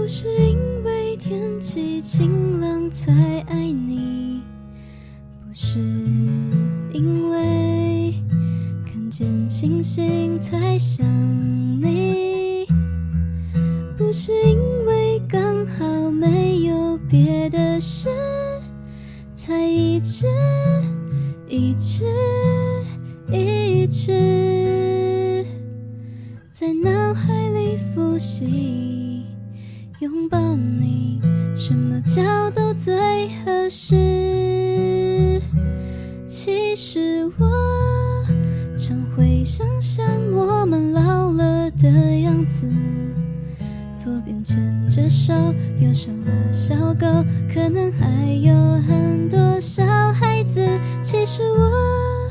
不是因为天气晴朗才爱你，不是因为看见星星才想你，不是因为刚好没有别的事，才一直一直一直在脑海里复习。拥抱你，什么角度最合适？其实我常会想象我们老了的样子，左边牵着手，右手拉小狗，可能还有很多小孩子。其实我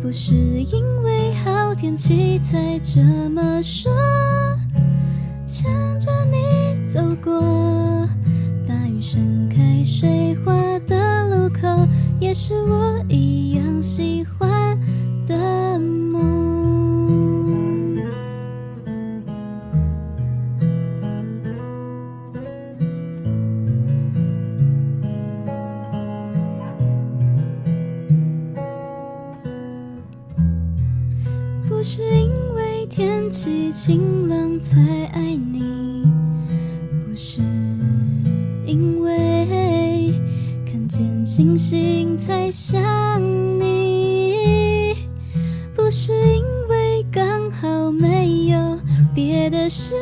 不是因为好天气才这么说。也是我一样喜欢的梦。不是因为天气晴朗才爱星星才想你，不是因为刚好没有别的事，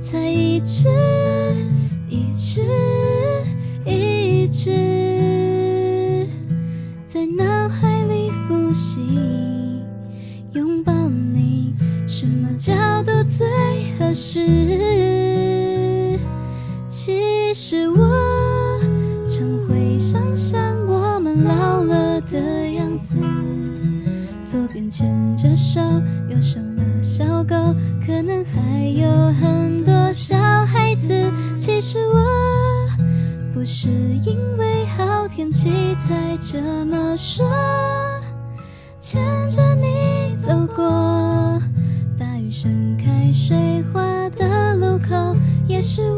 才一直一直一直在脑海里复习。拥抱你，什么角度最合适？其实我子，左边牵着手，右手拉小狗，可能还有很多小孩子。其实我不是因为好天气才这么说。牵着你走过大雨盛开水花的路口，也是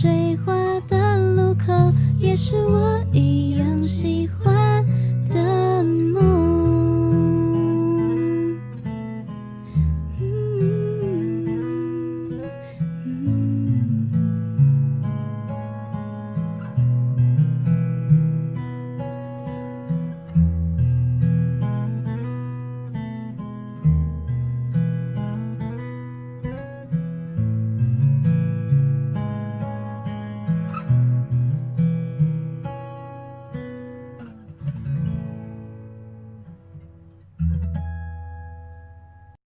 水花的路口，也是我一。